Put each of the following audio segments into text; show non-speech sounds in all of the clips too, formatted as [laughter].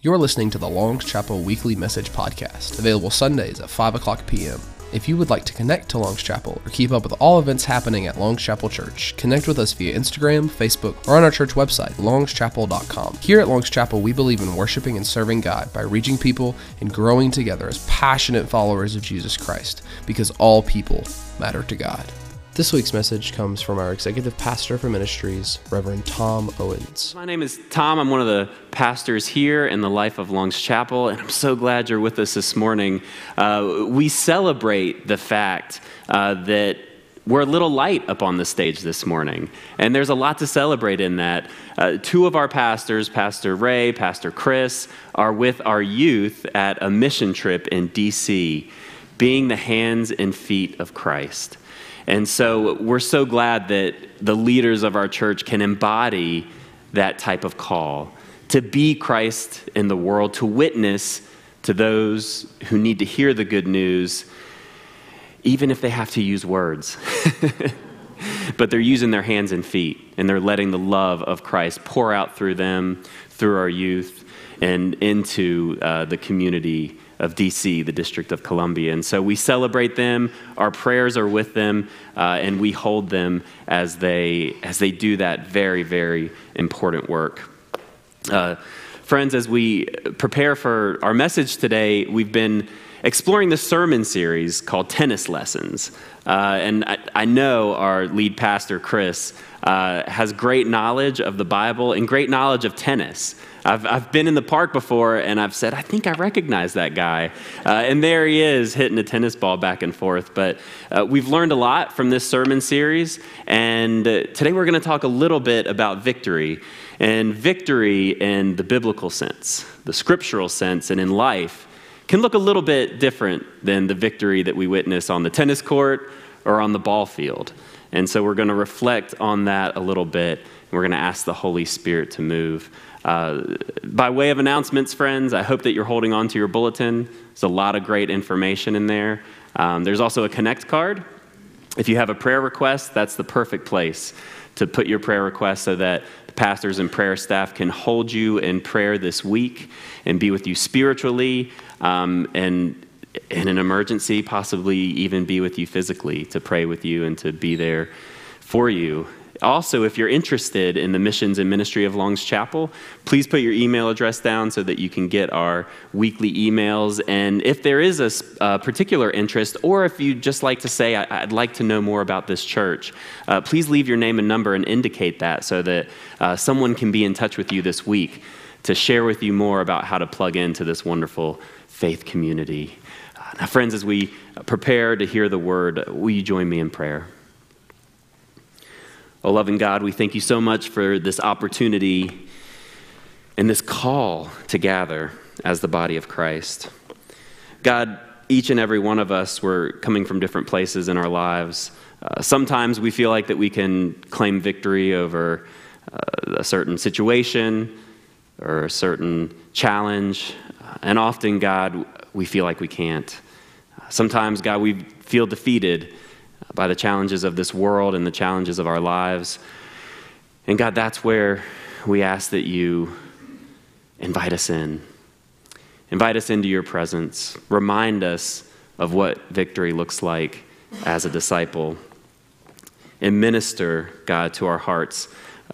You're listening to the Long's Chapel Weekly Message Podcast, available Sundays at 5 o'clock p.m. If you would like to connect to Long's Chapel or keep up with all events happening at Long's Chapel Church, connect with us via Instagram, Facebook, or on our church website, longschapel.com. Here at Long's Chapel, we believe in worshiping and serving God by reaching people and growing together as passionate followers of Jesus Christ, because all people matter to God. This week's message comes from our executive pastor for ministries, Reverend Tom Owens. My name is Tom. I'm one of the pastors here in the life of Long's Chapel, and I'm so glad you're with us this morning. Uh, we celebrate the fact uh, that we're a little light up on the stage this morning, and there's a lot to celebrate in that. Uh, two of our pastors, Pastor Ray, Pastor Chris, are with our youth at a mission trip in D.C., being the hands and feet of Christ. And so we're so glad that the leaders of our church can embody that type of call to be Christ in the world, to witness to those who need to hear the good news, even if they have to use words. [laughs] but they're using their hands and feet, and they're letting the love of Christ pour out through them, through our youth, and into uh, the community of DC, the District of Columbia. And so we celebrate them, our prayers are with them, uh, and we hold them as they, as they do that very, very important work. Uh, friends, as we prepare for our message today, we've been exploring the sermon series called Tennis Lessons. Uh, and I, I, know our lead pastor, Chris, uh, has great knowledge of the Bible and great knowledge of tennis. I've, I've been in the park before and I've said, I think I recognize that guy. Uh, and there he is hitting a tennis ball back and forth. But uh, we've learned a lot from this sermon series. And uh, today we're going to talk a little bit about victory. And victory in the biblical sense, the scriptural sense, and in life can look a little bit different than the victory that we witness on the tennis court or on the ball field. And so we're going to reflect on that a little bit. And We're going to ask the Holy Spirit to move. Uh, by way of announcements, friends, I hope that you're holding on to your bulletin. There's a lot of great information in there. Um, there's also a Connect card. If you have a prayer request, that's the perfect place to put your prayer request so that the pastors and prayer staff can hold you in prayer this week and be with you spiritually um, and in an emergency, possibly even be with you physically to pray with you and to be there for you. Also, if you're interested in the missions and ministry of Long's Chapel, please put your email address down so that you can get our weekly emails. And if there is a, a particular interest, or if you'd just like to say, I, would like to know more about this church, uh, please leave your name and number and indicate that so that uh, someone can be in touch with you this week to share with you more about how to plug into this wonderful faith community. Uh, now, friends, as we prepare to hear the word, will you join me in prayer? Oh, loving God, we thank you so much for this opportunity and this call to gather as the body of Christ. God, each and every one of us, we're coming from different places in our lives. Uh, sometimes we feel like that we can claim victory over uh, a certain situation or a certain challenge. And often, God, we feel like we can't. Sometimes, God, we feel defeated by the challenges of this world and the challenges of our lives. And God, that's where we ask that you invite us in. Invite us into your presence. Remind us of what victory looks like as a disciple. And minister, God, to our hearts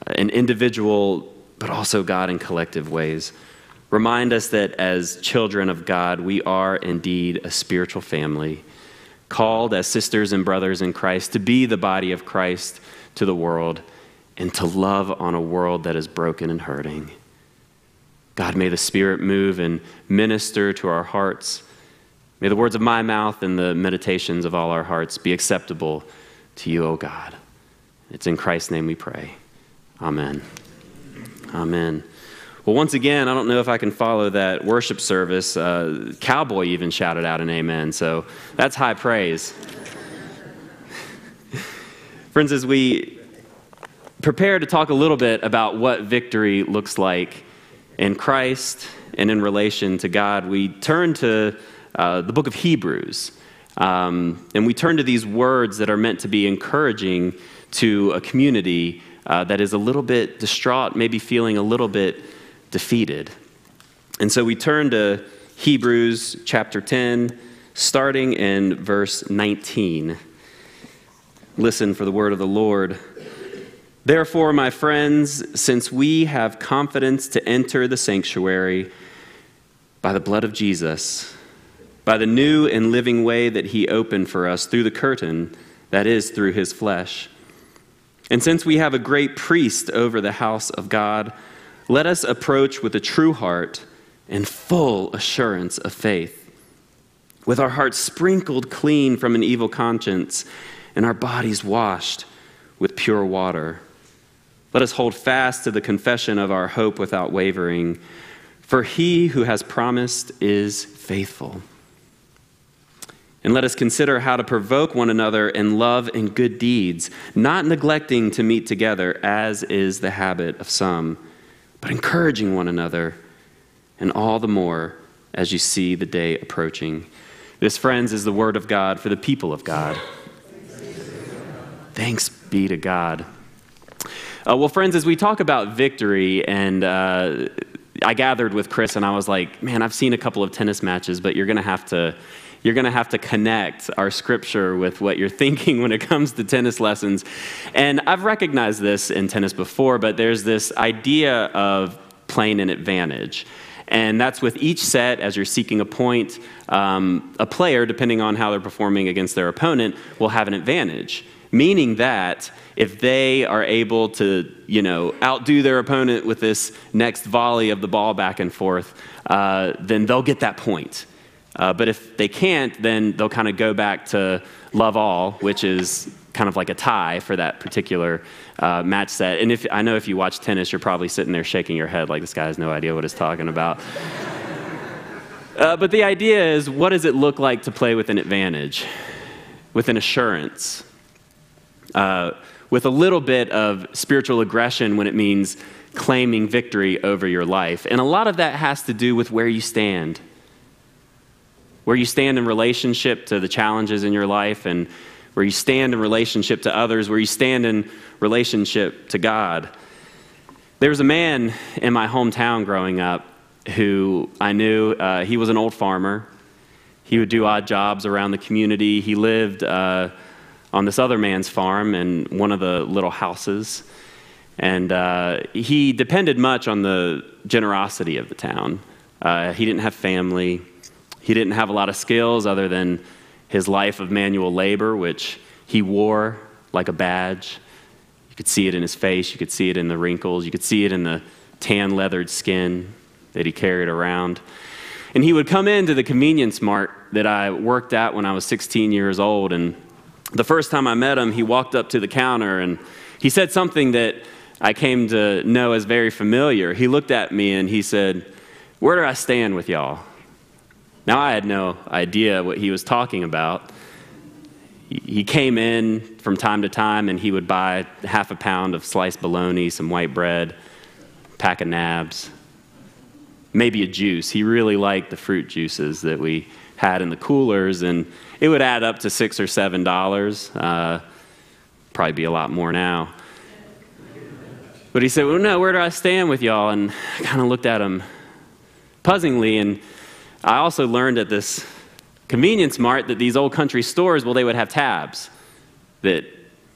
uh, in individual, but also, God, in collective ways. Remind us that as children of God, we are indeed a spiritual family called as sisters and brothers in Christ to be the body of Christ to the world and to love on a world that is broken and hurting. God, may the Spirit move and minister to our hearts. May the words of my mouth and the meditations of all our hearts be acceptable to you, O God. It's in Christ's name we pray. Amen. Amen. Well, once again, I don't know if I can follow that worship service. Uh, Cowboy even shouted out an amen, so that's high praise. [laughs] Friends, as we prepare to talk a little bit about what victory looks like in Christ and in relation to God, we turn to uh, the book of Hebrews. Um, and we turn to these words that are meant to be encouraging to a community uh, that is a little bit distraught, maybe feeling a little bit defeated. And so we turn to Hebrews chapter 10, starting in verse 19. Listen for the word of the Lord. Therefore, my friends, since we have confidence to enter the sanctuary by the blood of Jesus, by the new and living way that he opened for us through the curtain, that is, through his flesh. And since we have a great priest over the house of God, let us approach with a true heart and full assurance of faith, with our hearts sprinkled clean from an evil conscience and our bodies washed with pure water. Let us hold fast to the confession of our hope without wavering, for he who has promised is faithful. And let us consider how to provoke one another in love and good deeds, not neglecting to meet together, as is the habit of some, but encouraging one another, and all the more as you see the day approaching. This, friends, is the word of God for the people of God. Thanks be to God. Uh, well, friends, as we talk about victory, and uh, I gathered with Chris, and I was like, man, I've seen a couple of tennis matches, but you're going to have to. You're going to have to connect our scripture with what you're [laughs] thinking when it comes to tennis lessons. And I've recognized this in tennis before, but there's this idea of playing an advantage. And that's with each set, as you're seeking a point, um, a player, depending on how they're performing against their opponent, will have an advantage meaning that if they are able to, you know, outdo their opponent with this next volley of the ball back and forth, uh, then they'll get that point. Uh, but if they can't, then they'll kind of go back to love all, which is kind of like a tie for that particular uh, match set. And if I know if you watch tennis, you're probably sitting there shaking your head like this guy has no idea what he's talking about. Uh, but the idea is, what does it look like to play with an advantage, with an assurance? uh, with a little bit of spiritual aggression when it means claiming victory over your life. And a lot of that has to do with where you stand. Where you stand in relationship to the challenges in your life, and where you stand in relationship to others, where you stand in relationship to God. There was a man in my hometown growing up who I knew, uh, he was an old farmer. He would do odd jobs around the community. He lived. Uh, on this other man's farm in one of the little houses. And uh, he depended much on the generosity of the town. Uh, he didn't have family, he didn't have a lot of skills other than his life of manual labor, which he wore like a badge. You could see it in his face, you could see it in the wrinkles, you could see it in the tan leathered skin that he carried around. And he would come into the convenience mart that I worked at when I was 16 years old and the first time I met him, he walked up to the counter and he said something that I came to know as very familiar. He looked at me and he said, Where do I stand with y'all? Now, I had no idea what he was talking about. He came in from time to time and he would buy half a pound of sliced bologna, some white bread, pack of nabs, maybe a juice. He really liked the fruit juices that we had in the coolers, and it would add up to six or seven dollars. Uh, probably be a lot more now. But he said, Well, no, where do I stand with y'all? And I kind of looked at him puzzlingly. And I also learned at this convenience mart that these old country stores, well, they would have tabs that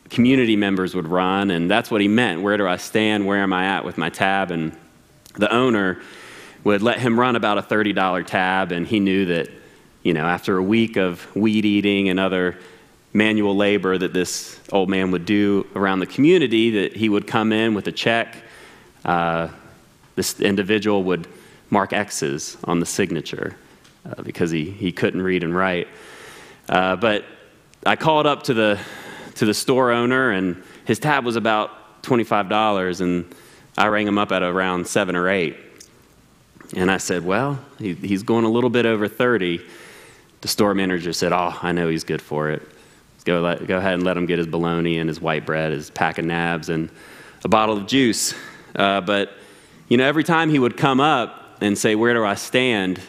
community members would run. And that's what he meant. Where do I stand? Where am I at with my tab? And the owner would let him run about a $30 tab. And he knew that you know, after a week of weed eating and other manual labor that this old man would do around the community, that he would come in with a check. Uh, this individual would mark X's on the signature uh, because he, he couldn't read and write. Uh, but I called up to the, to the store owner, and his tab was about $25, and I rang him up at around 7 or 8. And I said, Well, he, he's going a little bit over 30. The store manager said, Oh, I know he's good for it. Go, let, go ahead and let him get his bologna and his white bread, his pack of nabs, and a bottle of juice. Uh, but, you know, every time he would come up and say, Where do I stand?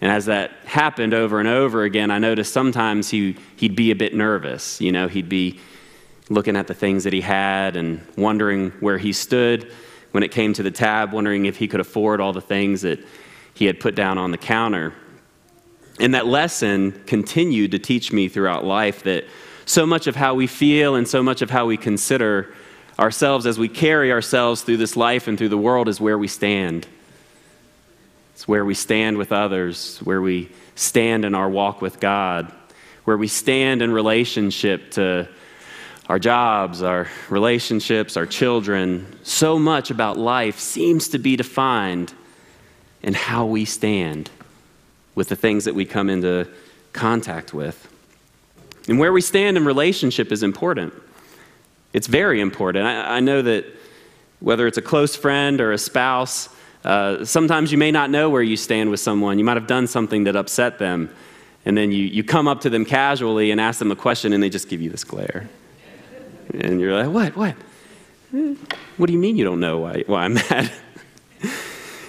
And as that happened over and over again, I noticed sometimes he, he'd be a bit nervous. You know, he'd be looking at the things that he had and wondering where he stood when it came to the tab, wondering if he could afford all the things that he had put down on the counter. And that lesson continued to teach me throughout life that so much of how we feel and so much of how we consider ourselves as we carry ourselves through this life and through the world is where we stand. It's where we stand with others, where we stand in our walk with God, where we stand in relationship to our jobs, our relationships, our children. So much about life seems to be defined in how we stand with the things that we come into contact with. And where we stand in relationship is important. It's very important. I, I know that whether it's a close friend or a spouse, uh, sometimes you may not know where you stand with someone. You might have done something that upset them. And then you, you come up to them casually and ask them a question, and they just give you this glare. And you're like, what? What? What do you mean you don't know why, why I'm [laughs] mad?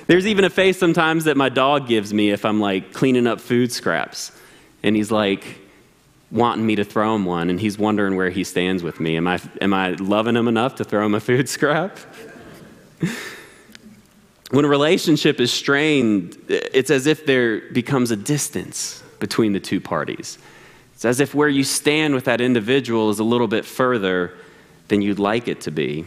There's even a face sometimes that my dog gives me if I'm like cleaning up food scraps. And he's like wanting me to throw him one, and he's wondering where he stands with me. Am I, am I loving him enough to throw him a food [laughs] scrap? When a relationship is strained, it's as if there becomes a distance between the two parties. It's as if where you stand with that individual is a little bit further than you'd like it to be.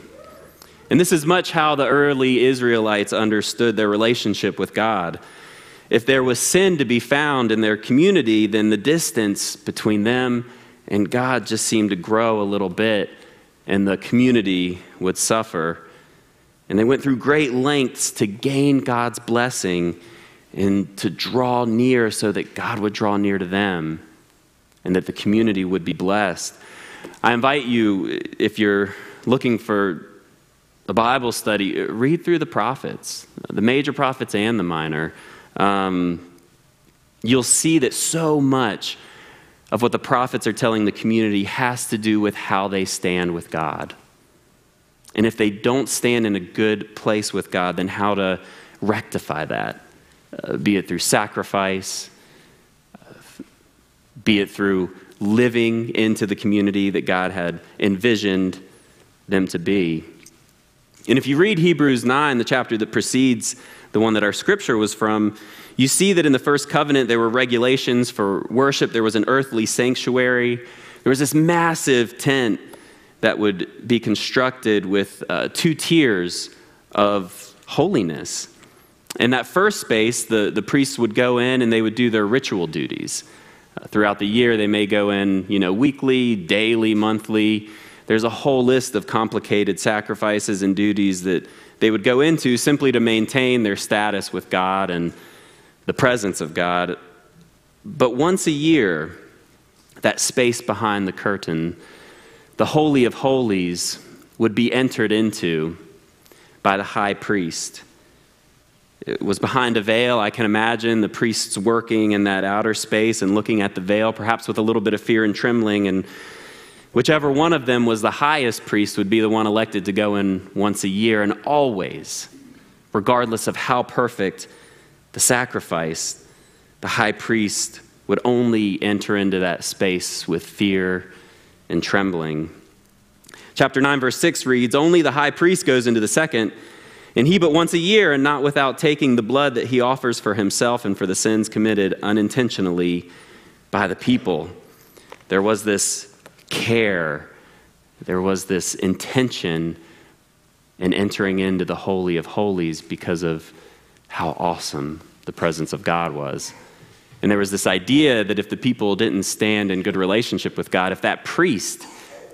And this is much how the early Israelites understood their relationship with God. If there was sin to be found in their community, then the distance between them and God just seemed to grow a little bit, and the community would suffer. And they went through great lengths to gain God's blessing and to draw near so that God would draw near to them and that the community would be blessed. I invite you, if you're looking for a Bible study, read through the prophets, the major prophets and the minor. Um, you'll see that so much of what the prophets are telling the community has to do with how they stand with God. And if they don't stand in a good place with God, then how to rectify that, uh, be it through sacrifice, uh, be it through living into the community that God had envisioned them to be. And if you read Hebrews 9, the chapter that precedes the one that our scripture was from, you see that in the first covenant there were regulations for worship, there was an earthly sanctuary, there was this massive tent that would be constructed with uh, two tiers of holiness. In that first space, the, the priests would go in and they would do their ritual duties. Uh, throughout the year, they may go in, you know, weekly, daily, monthly. There's a whole list of complicated sacrifices and duties that they would go into simply to maintain their status with God and the presence of God. But once a year, that space behind the curtain, the Holy of Holies, would be entered into by the high priest. It was behind a veil. I can imagine the priests working in that outer space and looking at the veil, perhaps with a little bit of fear and trembling, and Whichever one of them was the highest priest would be the one elected to go in once a year, and always, regardless of how perfect the sacrifice, the high priest would only enter into that space with fear and trembling. Chapter 9, verse 6 reads Only the high priest goes into the second, and he but once a year, and not without taking the blood that he offers for himself and for the sins committed unintentionally by the people. There was this care. There was this intention in entering into the Holy of Holies because of how awesome the presence of God was. And there was this idea that if the people didn't stand in good relationship with God, if that priest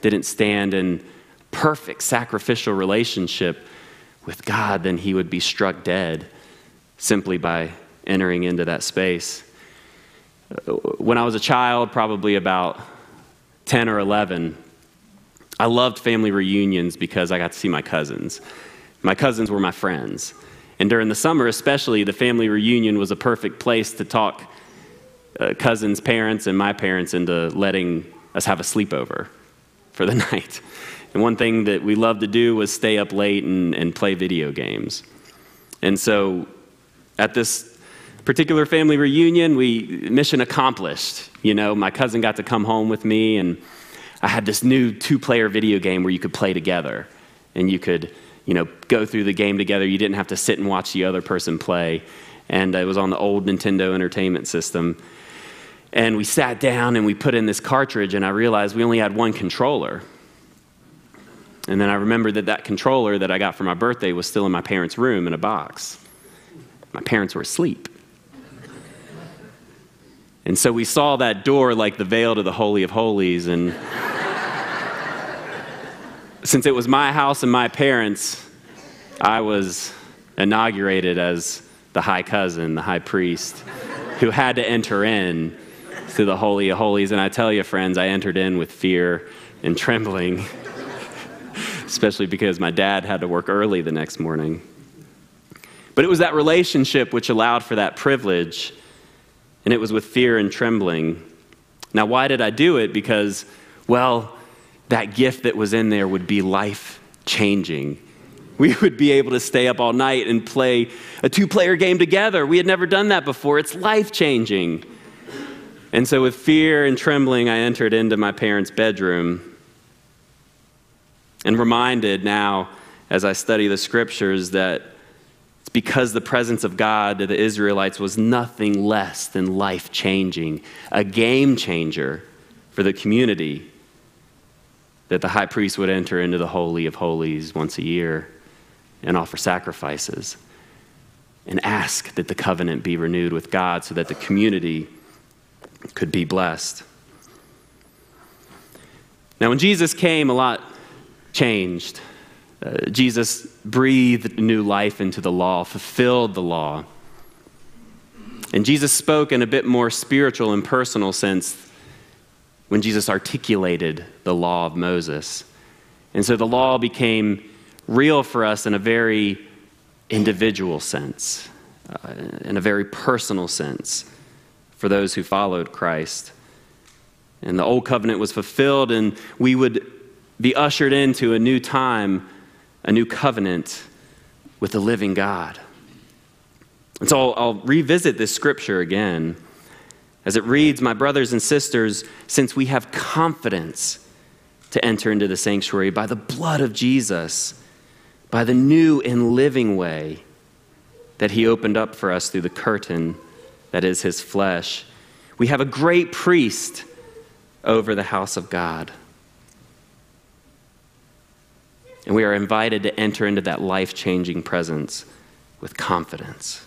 didn't stand in perfect sacrificial relationship with God, then he would be struck dead simply by entering into that space. When I was a child, probably about 10 or 11, I loved family reunions because I got to see my cousins. My cousins were my friends. And during the summer, especially, the family reunion was a perfect place to talk uh, cousins' parents and my parents into letting us have a sleepover for the [laughs] night. And one thing that we loved to do was stay up late and, and play video games. And so at this particular family reunion, we mission accomplished. You know, my cousin got to come home with me, and I had this new two-player video game where you could play together, and you could, you know, go through the game together. You didn't have to sit and watch the other person play. and it was on the old Nintendo Entertainment System. And we sat down and we put in this cartridge, and I realized we only had one controller. And then I remembered that that controller that I got for my birthday was still in my parents' room in a box. My parents were asleep. And so we saw that door like the veil to the Holy of Holies. And [laughs] since it was my house and my parents, I was inaugurated as the high cousin, the high priest, who had to enter in to the Holy of Holies. And I tell you, friends, I entered in with fear and trembling [laughs] especially because my dad had to work early the next morning. But it was that relationship which allowed for that privilege, and it was with fear and trembling. Now, why did I do it? Because, well, that gift that was in there would be life changing. We [laughs] would be able to stay up all night and play a two player game together. We had never done that before. It's life changing. And so, with fear and trembling, I entered into my parents' bedroom and reminded now as I study the scriptures that it's because the presence of God to the Israelites was nothing less than life changing, a game changer for the community, that the high priest would enter into the Holy of Holies once a year and offer sacrifices and ask that the covenant be renewed with God so that the community could be blessed. Now, when Jesus came, a lot changed. Uh, Jesus breathed new life into the law, fulfilled the law. And Jesus spoke in a bit more spiritual and personal sense when Jesus articulated the law of Moses. And so the law became real for us in a very individual sense, uh, in a very personal sense for those who followed Christ. And the old covenant was fulfilled, and we would be ushered into a new time, a new covenant with the living God. And so I'll, I'll, revisit this scripture again as it reads My brothers and sisters, since we have confidence to enter into the sanctuary by the blood of Jesus, by the new and living way that he opened up for us through the curtain that is his flesh, we have a great priest over the house of God. And we are invited to enter into that life changing presence with confidence.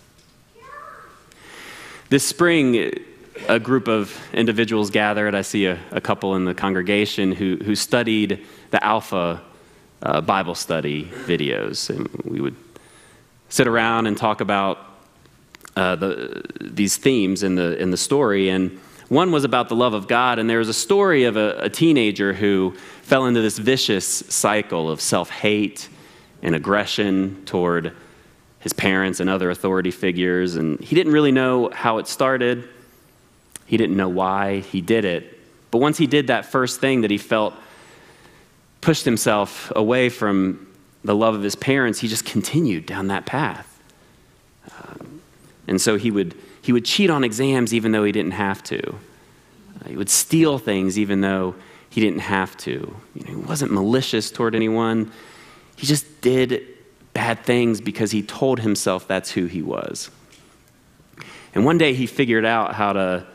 This spring, a group of individuals gathered. I see a, a couple in the congregation who, who studied the Alpha uh, Bible study videos. And we would sit around and talk about uh, the, these themes in the, in the story. And one was about the love of God, and there was a story of a, a teenager who fell into this vicious cycle of self hate and aggression toward his parents and other authority figures. And he didn't really know how it started, he didn't know why he did it. But once he did that first thing that he felt pushed himself away from the love of his parents, he just continued down that path. Um, and so he would he would cheat on exams even though he didn't have to. Uh, he would steal things even though he didn't have to. You know, he wasn't malicious toward anyone. He just did bad things because he told himself that's who he was. And one day he figured out how to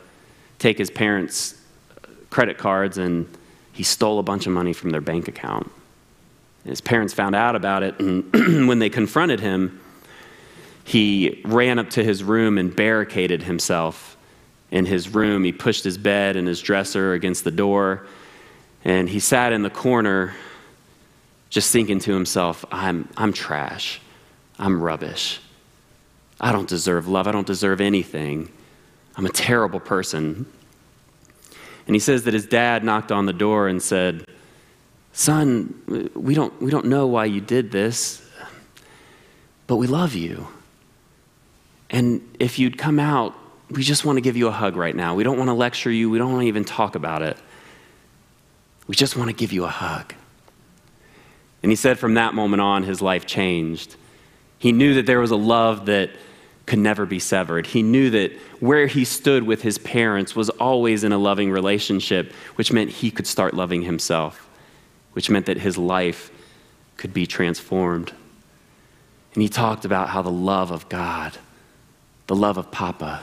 take his parents' credit cards and he stole a bunch of money from their bank account. His parents found out about it, and [clears throat] when they confronted him, he ran up to his room and barricaded himself in his room. He pushed his bed and his dresser against the door, and he sat in the corner just thinking to himself, I'm, I'm trash. I'm rubbish. I don't deserve love. I don't deserve anything. I'm a terrible person. And he says that his dad knocked on the door and said, Son, we don't, we don't know why you did this, but we love you. And if you'd come out, we just want to give you a hug right now. We don't want to lecture you, we don't want to even talk about it. We just want to give you a hug. And he said from that moment on, his life changed. He knew that there was a love that could never be severed. He knew that where he stood with his parents was always in a loving relationship, which meant he could start loving himself, which meant that his life could be transformed. And he talked about how the love of God The love of Papa,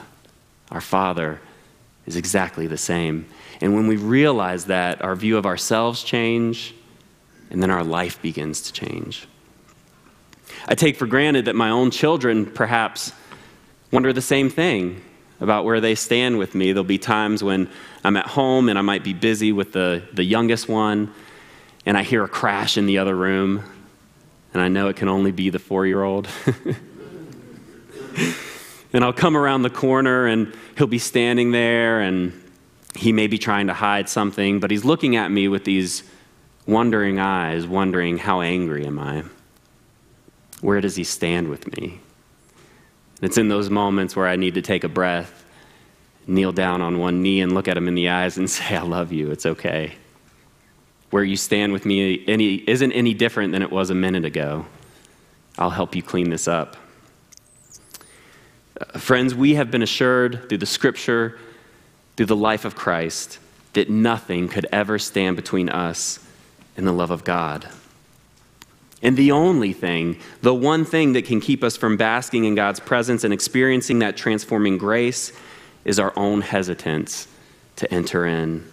our Father, is exactly the same. And when we realize that, our view of ourselves change, and then our life begins to change. I take for granted that my own children perhaps wonder the same thing about where they stand with me. There'll be times when I'm at home and I might be busy with the, the youngest one, and I hear a crash in the other room, and I know it can only be the four year old. [laughs] and I'll come around the corner, and he'll be standing there, and he may be trying to hide something, but he's looking at me with these wondering eyes, wondering, How angry am I? Where does he stand with me? It's in those moments where I need to take a breath, kneel down on one knee, and look at him in the eyes and [laughs] say, I love you. It's okay. Where you stand with me any, isn't any different than it was a minute ago. I'll help you clean this up. Friends, we have been assured through the scripture, through the life of Christ, that nothing could ever stand between us and the love of God. And the only thing, the one thing that can keep us from basking in God's presence and experiencing that transforming grace is our own hesitance to enter in.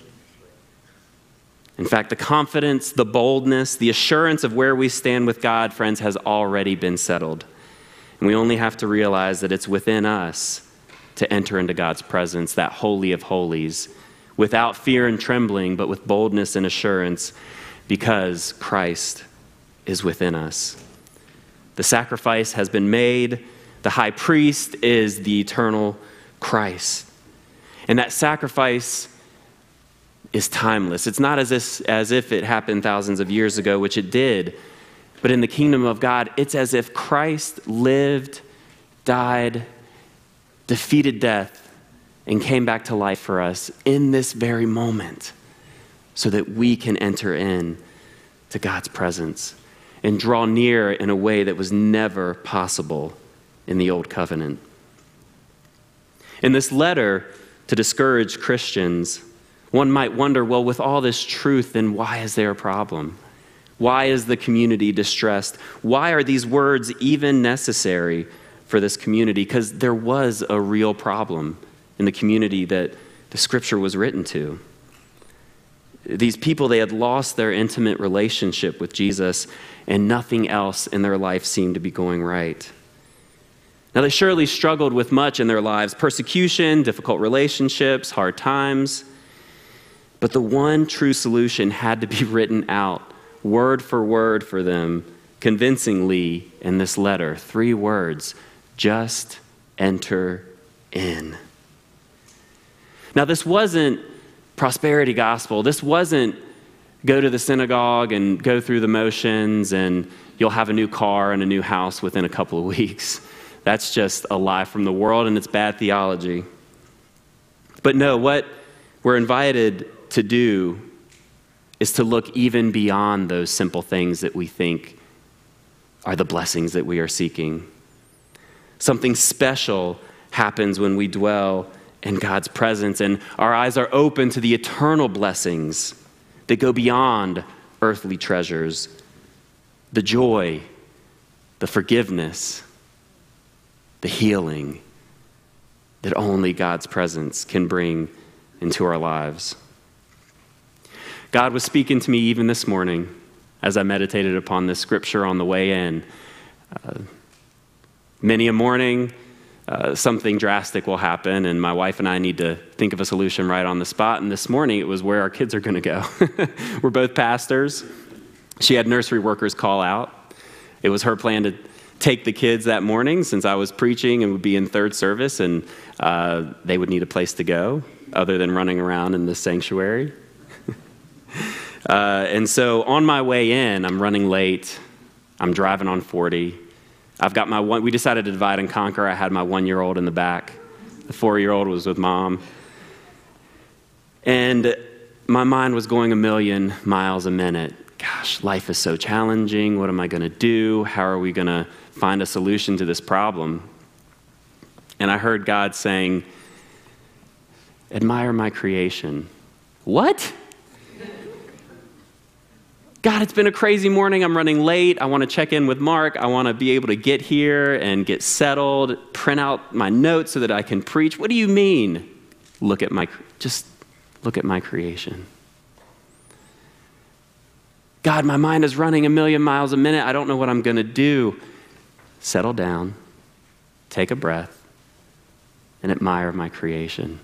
In fact, the confidence, the boldness, the assurance of where we stand with God, friends, has already been settled. And we only have to realize that it's within us to enter into God's presence, that holy of holies, without fear and trembling, but with boldness and assurance, because Christ is within us. The sacrifice has been made. The high priest is the eternal Christ. And that sacrifice is timeless. It's not as if, as if it happened thousands of years ago, which it did. But in the kingdom of God, it's as if Christ lived, died, defeated death, and came back to life for us in this very moment so that we can enter in to God's presence and draw near in a way that was never possible in the Old Covenant. In this letter to discourage Christians, one might wonder well, with all this truth, then why is there a problem? Why is the community distressed? Why are these words even necessary for this community? Because there was a real problem in the community that the scripture was written to. These people, they had lost their intimate relationship with Jesus, and nothing else in their life seemed to be going right. Now, they surely struggled with much in their lives persecution, difficult relationships, hard times. But the one true solution had to be [laughs] written out, word for word, for them, convincingly in this letter. Three words just enter in. Now, this wasn't prosperity gospel. This wasn't go to the synagogue and go through the motions and you'll have a new car and a new house within a couple of [laughs] weeks. That's just a lie from the world and it's bad theology. But no, what we're invited to do is to look even beyond those simple things that we think are the blessings that we are seeking. Something special happens when we dwell in God's presence, and our eyes are open to the eternal blessings that go beyond earthly treasures the joy, the forgiveness, the healing that only God's presence can bring into our lives. God was speaking to me even this morning as I meditated upon this scripture on the way in. Uh, many a morning, uh, something drastic will happen, and my wife and I need to think of a solution right on the spot. And this morning, it was where our kids are going to go. [laughs] We're both pastors. She had nursery workers call out. It was her plan to take the kids that morning since I was preaching and would be in third service, and uh, they would need a place to go other than running around in the sanctuary. Uh, and so on my way in, I'm running late. I'm driving on 40. I've got my one, we decided to divide and conquer. I had my one year old in the back, the four year old was with mom. And my mind was going a million miles a minute. Gosh, life is so challenging. What am I going to do? How are we going to find a solution to this problem? And I heard God saying, Admire my creation. What? God, it's been a crazy morning. I'm running late. I want to check in with Mark. I want to be able to get here and get settled, print out my notes so that I can preach. What do you mean? Look at my, just look at my creation. God, my mind is running a million miles a minute. I don't know what I'm going to do. Settle down, take a breath, and admire my creation. And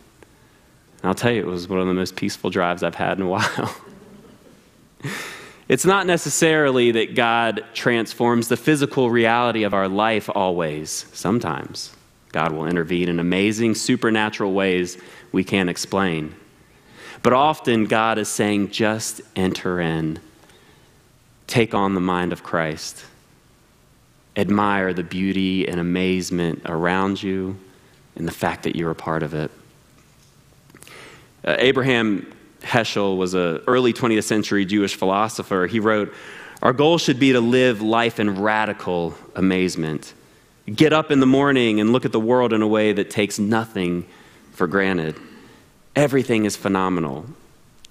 I'll tell you, it was one of the most peaceful drives I've had in a [laughs] while. It's not necessarily that God transforms the physical reality of our life always. Sometimes God will intervene in amazing supernatural ways we can't explain. But often God is saying, just enter in, take on the mind of Christ, admire the beauty and amazement around you and the fact that you're a part of it. Uh, Abraham Heschel was an early 20th century Jewish philosopher. He wrote, Our goal should be to live life in radical amazement. Get up in the morning and look at the world in a way that takes nothing for granted. Everything is phenomenal,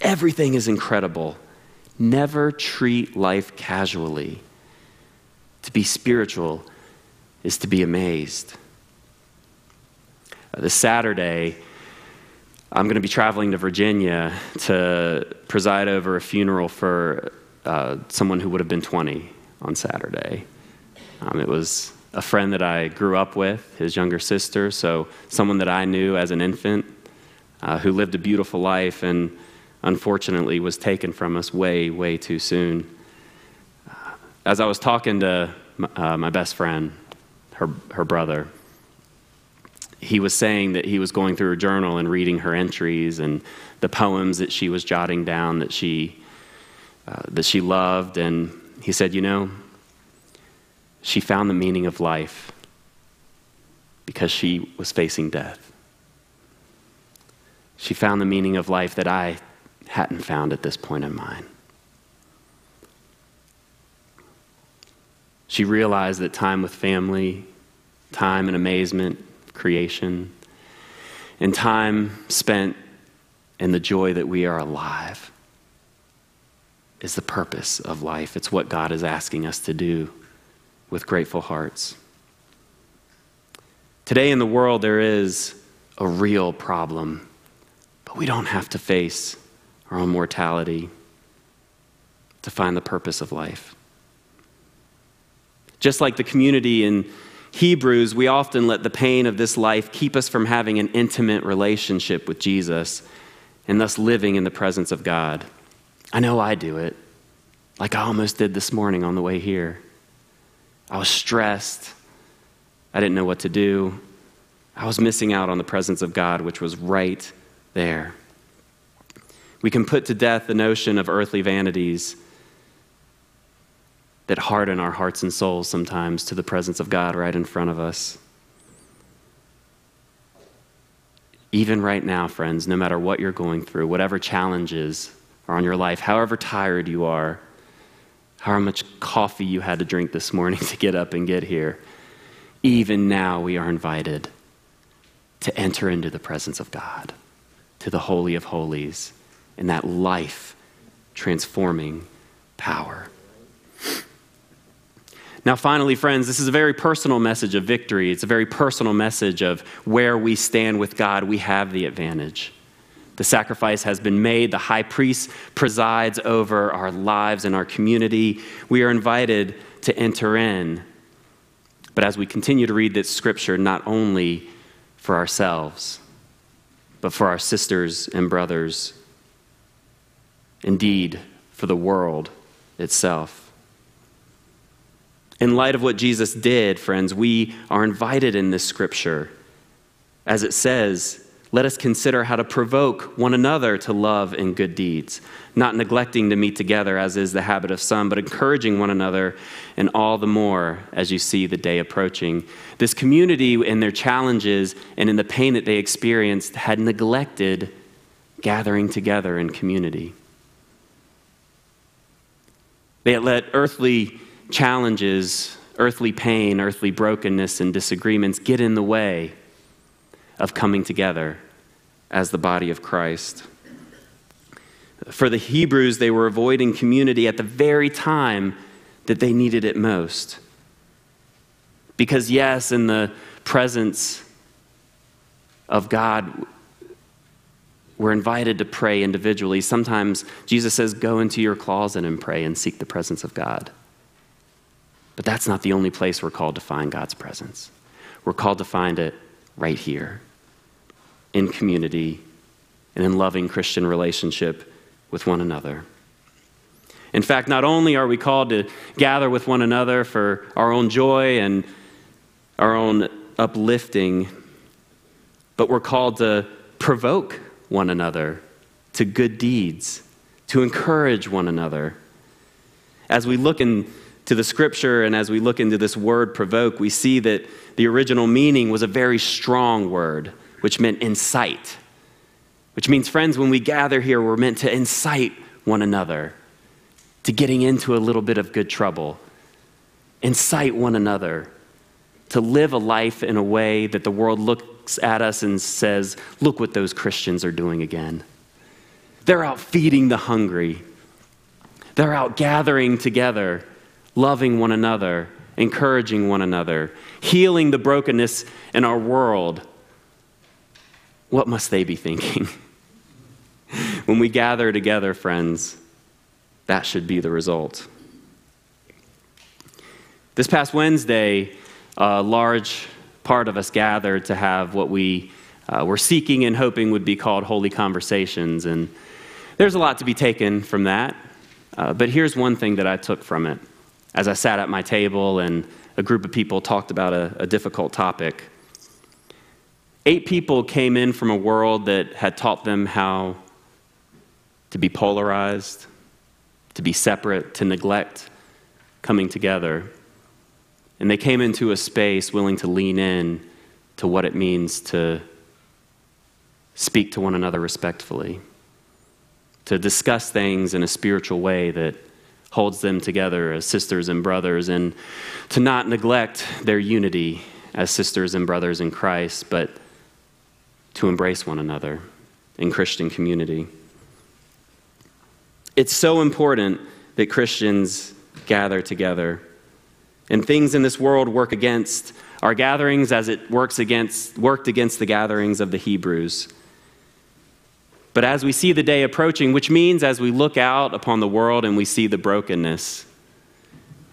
everything is incredible. Never treat life casually. To be spiritual is to be amazed. Uh, this Saturday, I'm going to be traveling to Virginia to preside over a funeral for uh, someone who would have been 20 on Saturday. Um, it was a friend that I grew up with, his younger sister, so someone that I knew as an infant uh, who lived a beautiful life and unfortunately was taken from us way, way too soon. Uh, as I was talking to my, uh, my best friend, her, her brother, he was saying that he was going through her journal and reading her entries and the poems that she was jotting down that she uh, that she loved. And he said you know she found the meaning of life because she was facing death. She found the meaning of life that i hadn't found at this point in mine. She realized that time with family time and amazement creation, and time spent in the joy that we are alive is the purpose of life. It's what God is asking us to do with grateful hearts. Today in the world, there is a real problem, but we don't have to face our own mortality to find the purpose of life. Just like the community in Hebrews, we often let the pain of this life keep us from having an intimate relationship with Jesus and thus living in the presence of God. I know I do it, like I almost did this morning on the way here. I was stressed. I didn't know what to do. I was missing out on the presence of God, which was right there. We can put to death the notion of earthly vanities that harden our hearts and souls sometimes to the presence of God right in front of us. Even right now, friends, no matter what you're going through, whatever challenges are on your life, however tired you are, however much coffee you had to drink this morning [laughs] to get up and get here, even now we are invited to enter into the presence of God, to the Holy of Holies, in that life transforming power. Now, finally, friends, this is a very personal message of victory. It's a very personal message of where we stand with God. We have the advantage. The sacrifice has been made. The high priest presides over our lives and our community. We are invited to enter in. But as we continue to read this scripture, not only for ourselves, but for our sisters and brothers, indeed, for the world itself. In light of what Jesus did, friends, we are invited in this scripture. As it says, let us consider how to provoke one another to love and good deeds, not neglecting to meet together as is the habit of some, but encouraging one another, and all the more as you see the day approaching. This community, in their challenges and in the pain that they experienced, had neglected gathering together in community. They had let earthly challenges, earthly pain, earthly brokenness, and disagreements get in the way of coming together as the body of Christ. For the Hebrews, they were avoiding community at the very time that they needed it most. Because, yes, in the presence of God, we're invited to pray individually. Sometimes Jesus says, Go into your closet and pray and seek the presence of God. But that's not the only place we're called to find God's presence. We're called to find it right here in community and in loving Christian relationship with one another. In fact, not only are we called to gather with one another for our own joy and our own uplifting, but we're called to provoke one another to good deeds, to encourage one another. As we look into the scripture and as we look into this word provoke, we see that the original meaning was a very strong word, which meant incite. Which means, friends, when we gather here, we're meant to incite one another to getting into a little bit of good trouble, incite one another to live a life in a way that the world looks at us and says, Look what those Christians are doing again. They're out feeding the hungry, they're out gathering together, loving one another, encouraging one another, healing the brokenness in our world. What must they be thinking? [laughs] when we gather together, friends, that should be the result. This past Wednesday, a large part of us gathered to have what we uh, were seeking and hoping would be called holy conversations. And there's a lot to be taken from that. Uh, but here's one thing that I took from it as I sat at my table and a group of people talked about a, a difficult topic. Eight people came in from a world that had taught them how to be polarized, to be separate, to neglect coming together. And they came into a space willing to lean in to what it means to speak to one another respectfully, to discuss things in a spiritual way that holds them together as sisters and brothers, and to not neglect their unity as sisters and brothers in Christ, but to embrace one another in Christian community. It's so important that Christians gather together and things in this world work against our gatherings as it works against, worked against the gatherings of the Hebrews. But as we see the day approaching, which means as we look out upon the world and we see the brokenness,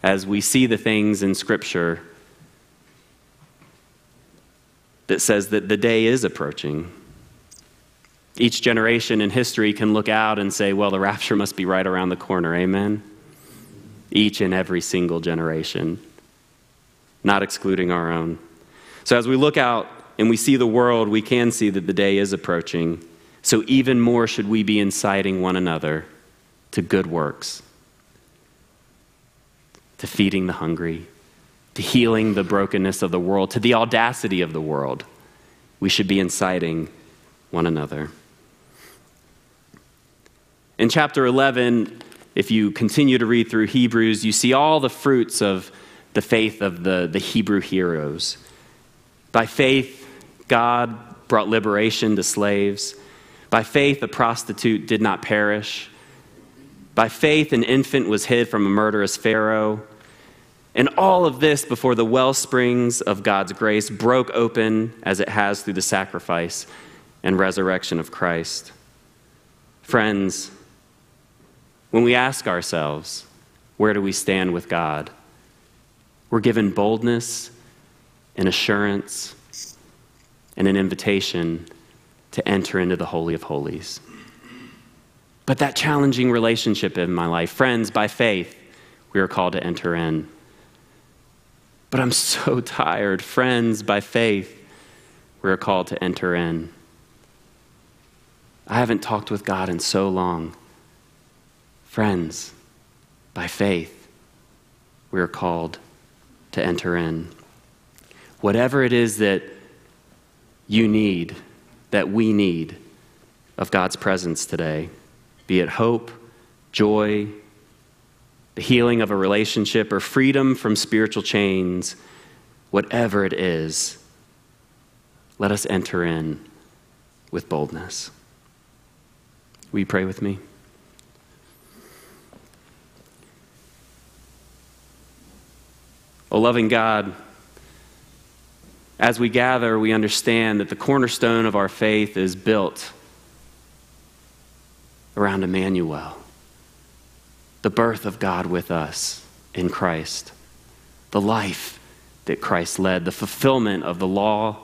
as we see the things in Scripture that says that the day is approaching. Each generation in history can look out and say, well, the rapture must be right around the corner. Amen? Each and every single generation not excluding our own. So as we look out and we see the world, we can see that the day is approaching. So even more should we be inciting one another to good works, to feeding the hungry, to healing the brokenness of the world, to the audacity of the world. We should be inciting one another. In chapter 11, if you continue to read through Hebrews, you see all the fruits of the faith of the, the Hebrew heroes. By faith, God brought liberation to slaves. By faith, a prostitute did not perish. By faith, an infant was hid from a murderous Pharaoh. And all of this before the well springs of God's grace broke open as it has through the sacrifice and resurrection of Christ. Friends, when we ask ourselves, where do we stand with God? We're given boldness and assurance and an invitation to enter into the Holy of Holies. But that challenging relationship in my life, friends, by faith, we are called to enter in. But I'm [laughs] so tired. Friends, by faith, we are called to enter in. I haven't talked with God in so long. Friends, by faith, we are called to enter in. Whatever it is that you need, that we need of God's presence today, be it hope, joy, the healing of a relationship, or freedom from spiritual chains, whatever it is, let us enter in with boldness. Will you pray with me? O oh, loving God, as we gather, we understand that the cornerstone of our faith is built around Emmanuel, the birth of God with us in Christ, the life that Christ led, the fulfillment of the law,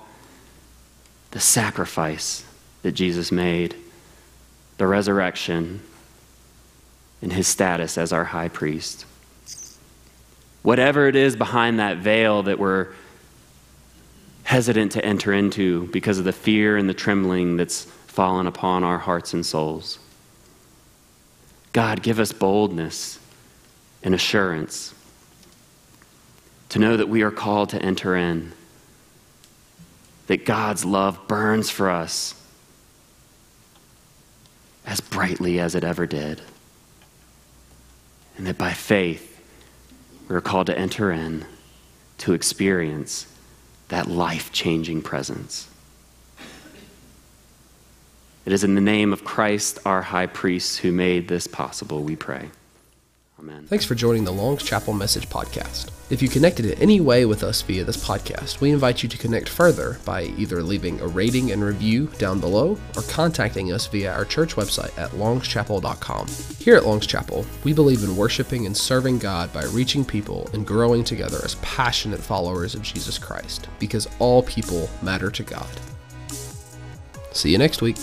the sacrifice that Jesus made, the resurrection, and his status as our high priest. Whatever it is behind that veil that we're hesitant to enter into because of the fear and the trembling that's fallen upon our hearts and souls. God, give us boldness and assurance to know that we are called to enter in, that God's love burns for us as brightly as it ever did, and that by faith we are called to enter in to experience that life changing presence. It is in the name of Christ, our high priest, who made this possible, we pray. Amen. Thanks for joining the Long's Chapel Message Podcast. If you connected in any way with us via this podcast, we invite you to connect further by either leaving a rating and review down below or contacting us via our church website at longschapel.com. Here at Long's Chapel, we believe in worshiping and serving God by reaching people and growing together as passionate followers of Jesus Christ, because all people matter to God. See you next week.